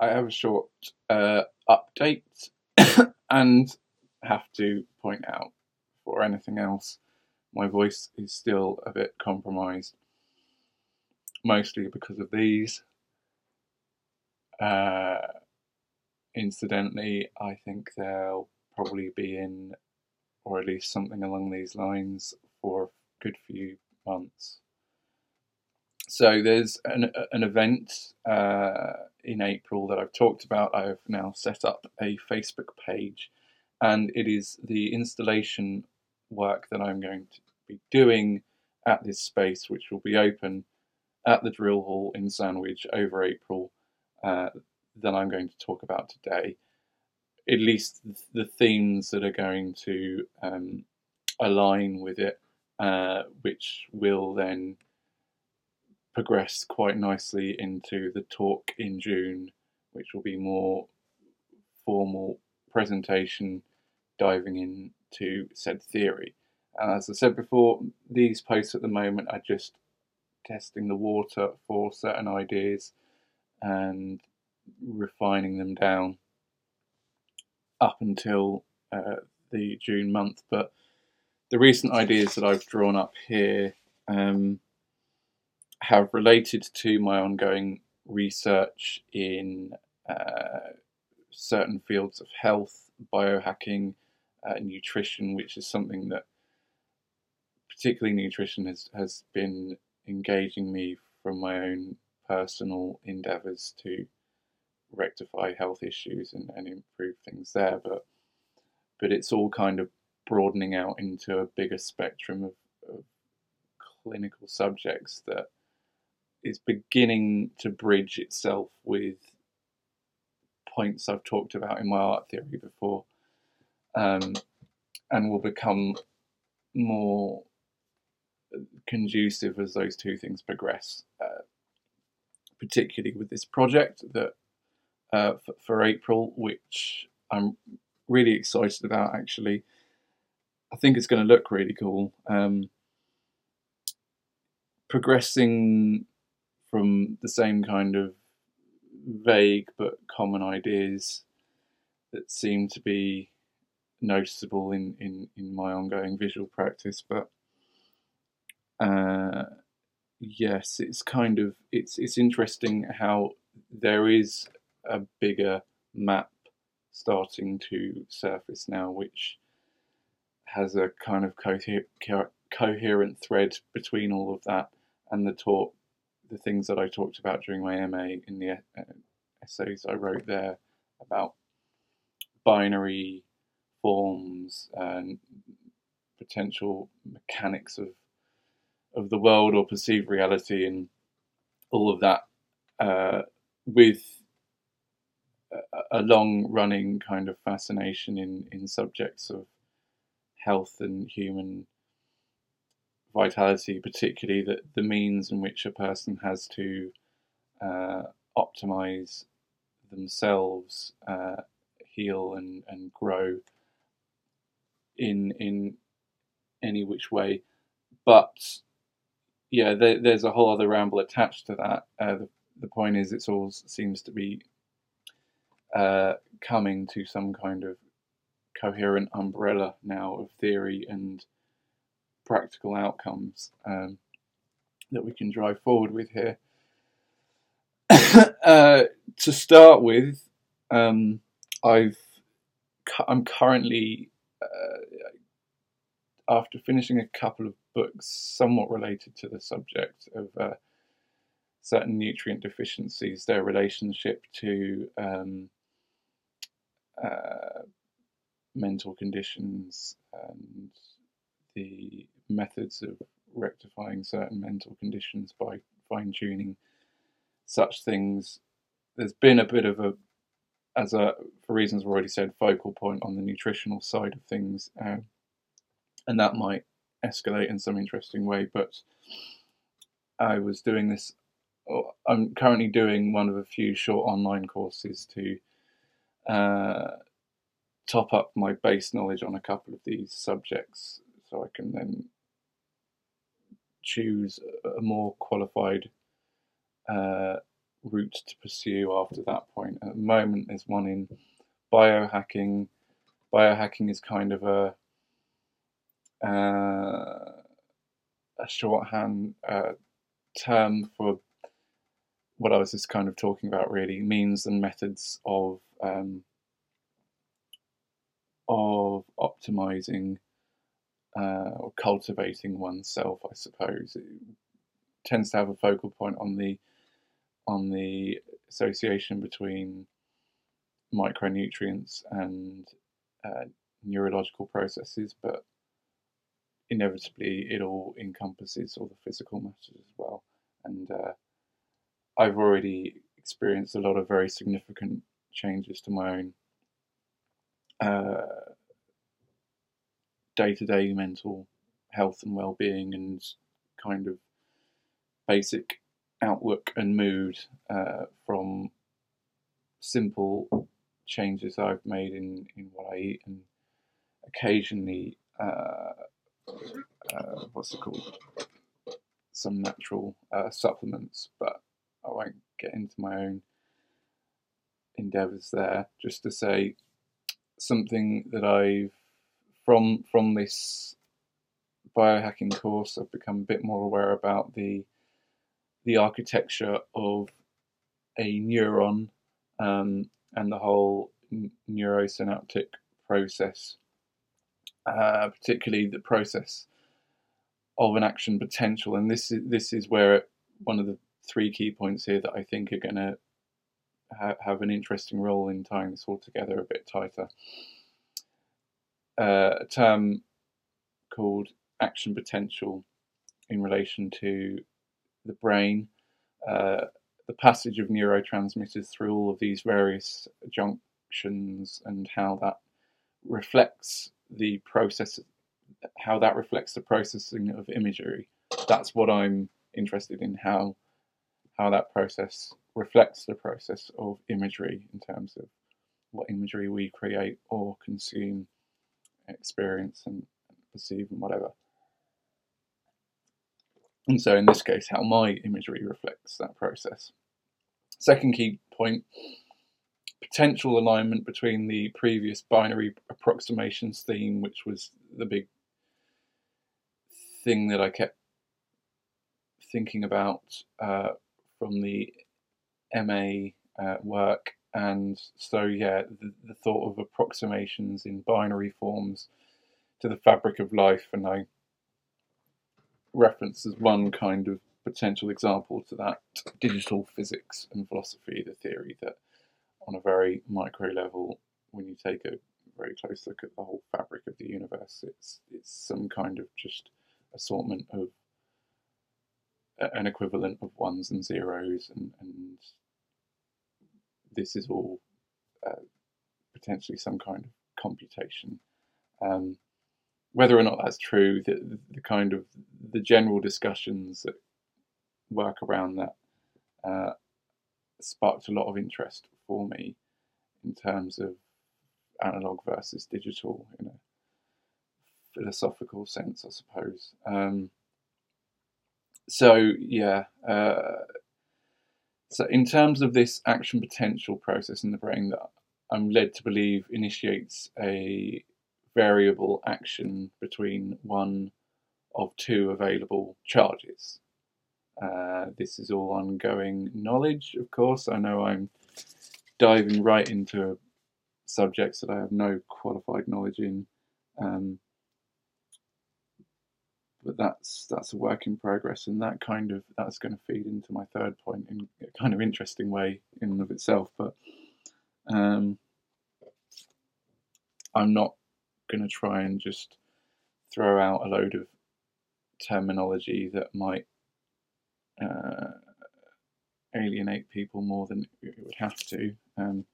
I have a short uh, update and have to point out, for anything else, my voice is still a bit compromised, mostly because of these. Uh, incidentally, I think they'll probably be in, or at least something along these lines, for a good few months. So there's an, an event uh, in April that I've talked about. I have now set up a Facebook page, and it is the installation work that I'm going to be doing at this space, which will be open at the drill hall in Sandwich over April, uh, that I'm going to talk about today. At least the themes that are going to um, align with it, uh, which will then progress quite nicely into the talk in June, which will be more formal presentation diving into said theory. And as I said before, these posts at the moment are just testing the water for certain ideas and refining them down up until uh, the June month. But the recent ideas that I've drawn up here um, have related to my ongoing research in uh, certain fields of health, biohacking, uh, nutrition, which is something that particularly nutrition has, has been engaging me from my own personal endeavors to rectify health issues and, and improve things there. But but it's all kind of broadening out into a bigger spectrum of, of clinical subjects that is beginning to bridge itself with points I've talked about in my art theory before, um, and will become more conducive as those two things progress. Uh, particularly with this project that uh, for, for, April, which I'm really excited about. Actually, I think it's going to look really cool. Um, progressing from the same kind of vague but common ideas that seem to be noticeable in, in, in my ongoing visual practice. But uh, yes, it's kind of it's it's interesting how there is a bigger map starting to surface now, which has a kind of coher- coherent thread between all of that and the talk the things that I talked about during my MA in the uh, essays I wrote there about binary forms and potential mechanics of of the world or perceived reality and all of that uh, with a, a long running kind of fascination in, in subjects of health and human vitality, particularly the, the means in which a person has to uh, optimize themselves, uh, heal and, and grow in in any which way. But yeah, there, there's a whole other ramble attached to that. Uh, the, the point is, it all seems to be uh, coming to some kind of coherent umbrella now of theory and practical outcomes um, that we can drive forward with here. uh, to start with, um, I've I'm currently uh, after finishing a couple of books somewhat related to the subject of uh, certain nutrient deficiencies, their relationship to um, uh, mental conditions and the methods of rectifying certain mental conditions by fine tuning such things. There's been a bit of a, as a for reasons I've already said, focal point on the nutritional side of things, uh, and that might escalate in some interesting way. But I was doing this. I'm currently doing one of a few short online courses to uh, top up my base knowledge on a couple of these subjects, so I can then choose a more qualified uh, route to pursue after that point. At the moment, there's one in biohacking. Biohacking is kind of a uh, a shorthand uh, term for what I was just kind of talking about, really means and methods of um, of optimizing uh, or cultivating oneself. I suppose it tends to have a focal point on the on the association between micronutrients and uh, neurological processes, but inevitably it all encompasses all the physical matters as well. And uh, I've already experienced a lot of very significant changes to my own day to day mental health and well being and kind of basic outlook and mood uh, from simple changes I've made in, in what I eat and occasionally uh, uh, what's it called? Some natural uh, supplements but I won't get into my own endeavors there. Just to say something that I've from from this biohacking course I've become a bit more aware about the the architecture of a neuron um, and the whole neurosynaptic process, uh, particularly the process of an action potential. And this is this is where one of the three key points here that I think are going to ha- have an interesting role in tying this all together a bit tighter. Uh, a term called action potential in relation to the brain, uh, the passage of neurotransmitters through all of these various junctions, and how that reflects the process, how that reflects the processing of imagery. That's what I'm interested in. How how that process reflects the process of imagery in terms of what imagery we create or consume, experience, and perceive, and whatever. And so in this case, how my imagery reflects that process. Second key point, potential alignment between the previous binary approximations theme, which was the big thing that I kept thinking about uh, from the MA uh, work. And so, yeah, the, the thought of approximations in binary forms to the fabric of life. And I reference as one kind of potential example to that digital physics and philosophy, the theory that on a very micro level, when you take a very close look at the whole fabric of the universe, it's it's some kind of just assortment of an equivalent of ones and zeros, and, and this is all uh, potentially some kind of computation. Um, whether or not that's true, the, the kind of the general discussions that work around that uh, sparked a lot of interest for me in terms of analog versus digital in a philosophical sense, I suppose. Um, so yeah, uh, so in terms of this action potential process in the brain that I'm led to believe initiates a variable action between one of two available charges. Uh, this is all ongoing knowledge, of course. I know I'm diving right into subjects that I have no qualified knowledge in, um, but that's that's a work in progress, and that kind of that's going to feed into my third point in a kind of interesting way in and of itself. But um, I'm not going to try and just throw out a load of terminology that might uh, alienate people more than it would have to. Um,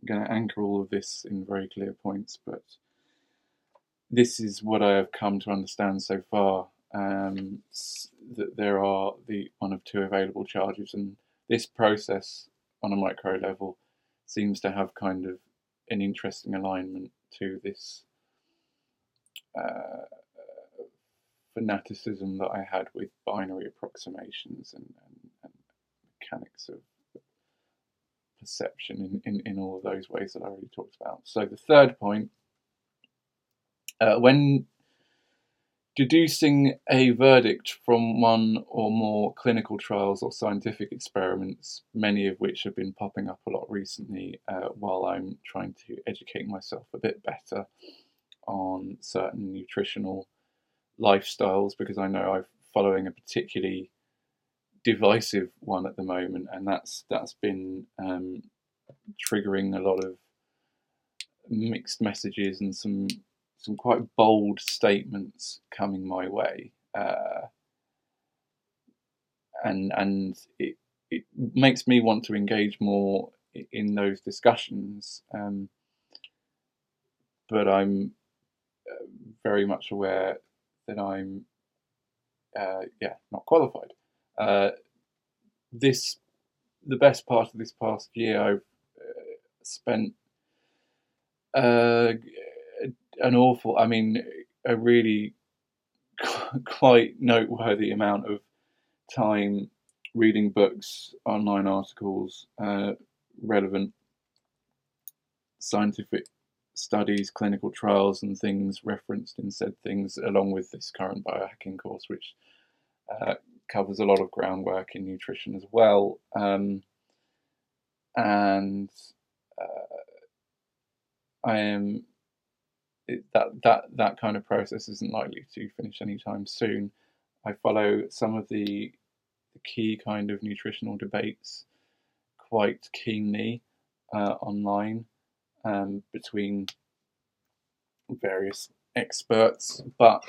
I'm going to anchor all of this in very clear points, but this is what I have come to understand so far. Um, that there are the one of two available charges, and this process on a micro level seems to have kind of an interesting alignment to this uh, fanaticism that I had with binary approximations and, and, and, mechanics of perception in, in, in all of those ways that I already talked about. So the third point, uh, when deducing a verdict from one or more clinical trials or scientific experiments, many of which have been popping up a lot recently uh, while I'm trying to educate myself a bit better on certain nutritional lifestyles, because I know I'm following a particularly divisive one at the moment, and that's that's been um, triggering a lot of mixed messages and some some quite bold statements coming my way, uh, and and it it makes me want to engage more in those discussions. Um, but I'm uh, very much aware that I'm uh, yeah not qualified. Uh, this the best part of this past year I've uh, spent uh, an awful, I mean, a really quite noteworthy amount of time reading books, online articles, uh, relevant scientific studies, clinical trials, and things referenced in said things, along with this current biohacking course, which uh, covers a lot of groundwork in nutrition as well. Um, and uh, I am that that that kind of process isn't likely to finish anytime soon. I follow some of the, the key kind of nutritional debates quite keenly uh, online um, between various experts, but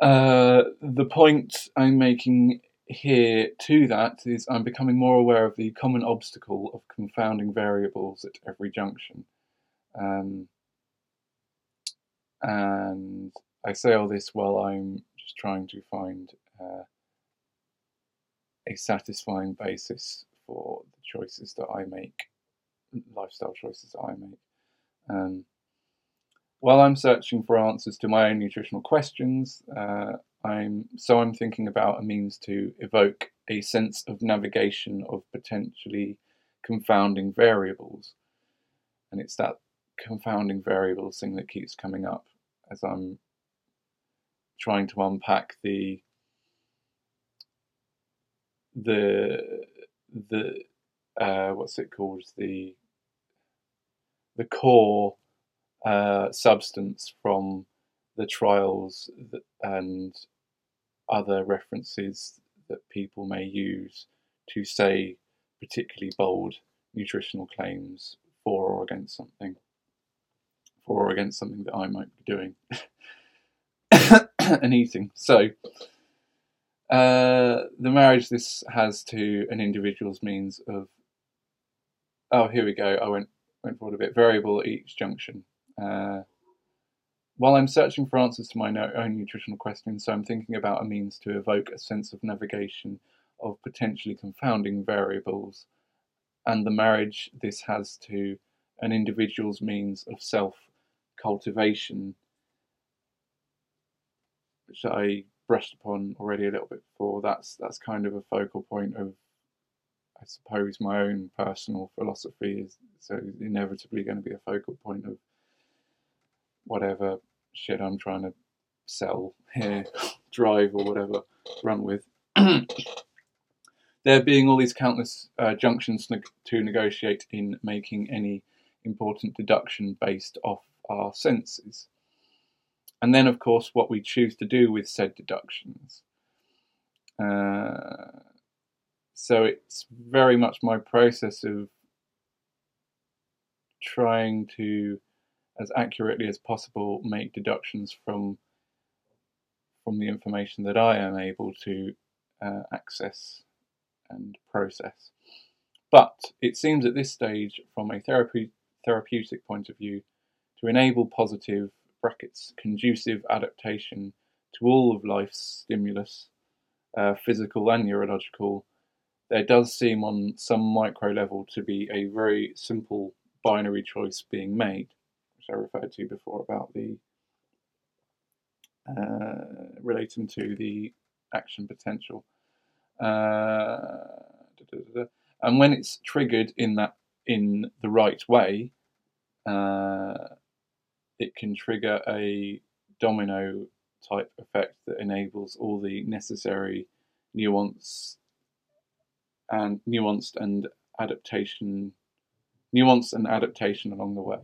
uh, the point I'm making here to that is I'm becoming more aware of the common obstacle of confounding variables at every junction. Um, and I say all this while I'm just trying to find uh, a satisfying basis for the choices that I make, lifestyle choices that I make. Um, while I'm searching for answers to my own nutritional questions, uh, I'm so I'm thinking about a means to evoke a sense of navigation of potentially confounding variables, and it's that confounding variables thing that keeps coming up as I'm trying to unpack the the the uh, what's it called? The the core uh, substance from the trials that, and other references that people may use to say particularly bold nutritional claims for or against something for or against something that I might be doing and eating. So, uh, the marriage this has to an individual's means of oh here we go I went went forward a bit variable at each junction. Uh, while I'm searching for answers to my own nutritional questions, so I'm thinking about a means to evoke a sense of navigation of potentially confounding variables and the marriage this has to an individual's means of self cultivation, which I brushed upon already a little bit before. That's that's kind of a focal point of, I suppose, my own personal philosophy is so inevitably going to be a focal point of whatever shit I'm trying to sell here, drive or whatever, run with. there being all these countless uh, junctions to negotiate in making any important deduction based off our senses. And then, of course, what we choose to do with said deductions. Uh, so it's very much my process of trying to, as accurately as possible, make deductions from from the information that I am able to uh, access and process. But it seems at this stage, from a therapy, therapeutic point of view, to enable positive brackets conducive adaptation to all of life's stimulus, uh, physical and neurological, there does seem on some micro level to be a very simple binary choice being made, which I referred to before about the uh, relating to the action potential. Uh, and when it's triggered in that in the right way, uh, it can trigger a domino type effect that enables all the necessary nuance and nuanced and adaptation, nuance and adaptation along the way.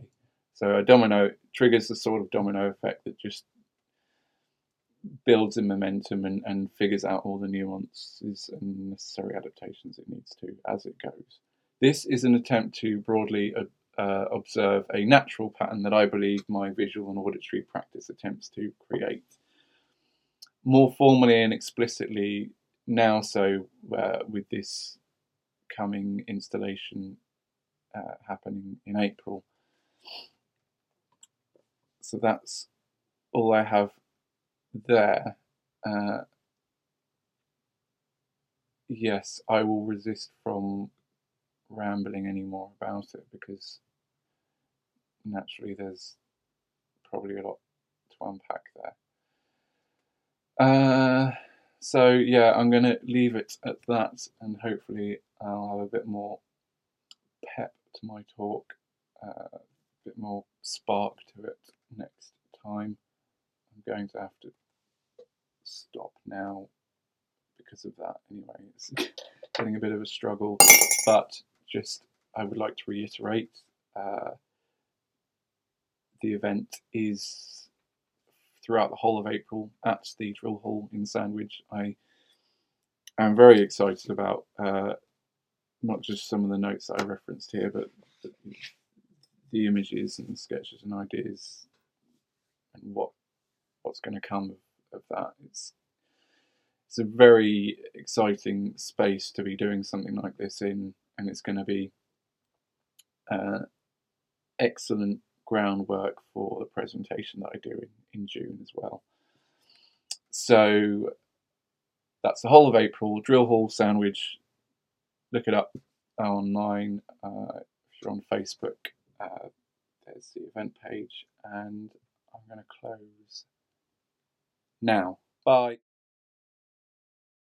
So a domino triggers the sort of domino effect that just builds in momentum and, and figures out all the nuances and necessary adaptations it needs to as it goes. This is an attempt to broadly uh, observe a natural pattern that I believe my visual and auditory practice attempts to create. More formally and explicitly, now so uh, with this coming installation uh, happening in April. So that's all I have there. Uh, yes, I will resist from rambling any more about it because naturally there's probably a lot to unpack there. Uh, so yeah, I'm going to leave it at that, and hopefully I'll have a bit more pep to my talk, uh, a bit more spark to it next time. I'm going to have to stop now because of that. Anyway, it's getting a bit of a struggle, but just I would like to reiterate uh, the event is throughout the whole of April at the Drill Hall in Sandwich. I am very excited about uh, not just some of the notes that I referenced here, but the, images and sketches and ideas and what what's going to come of, of that. It's it's a very exciting space to be doing something like this in, and it's going to be uh, excellent groundwork for the presentation that I do in, in June as well. So that's the whole of April. Drill Hall Sandwich. Look it up online. Uh, if you're on Facebook, uh, there's the event page, and I'm going to close now. Bye.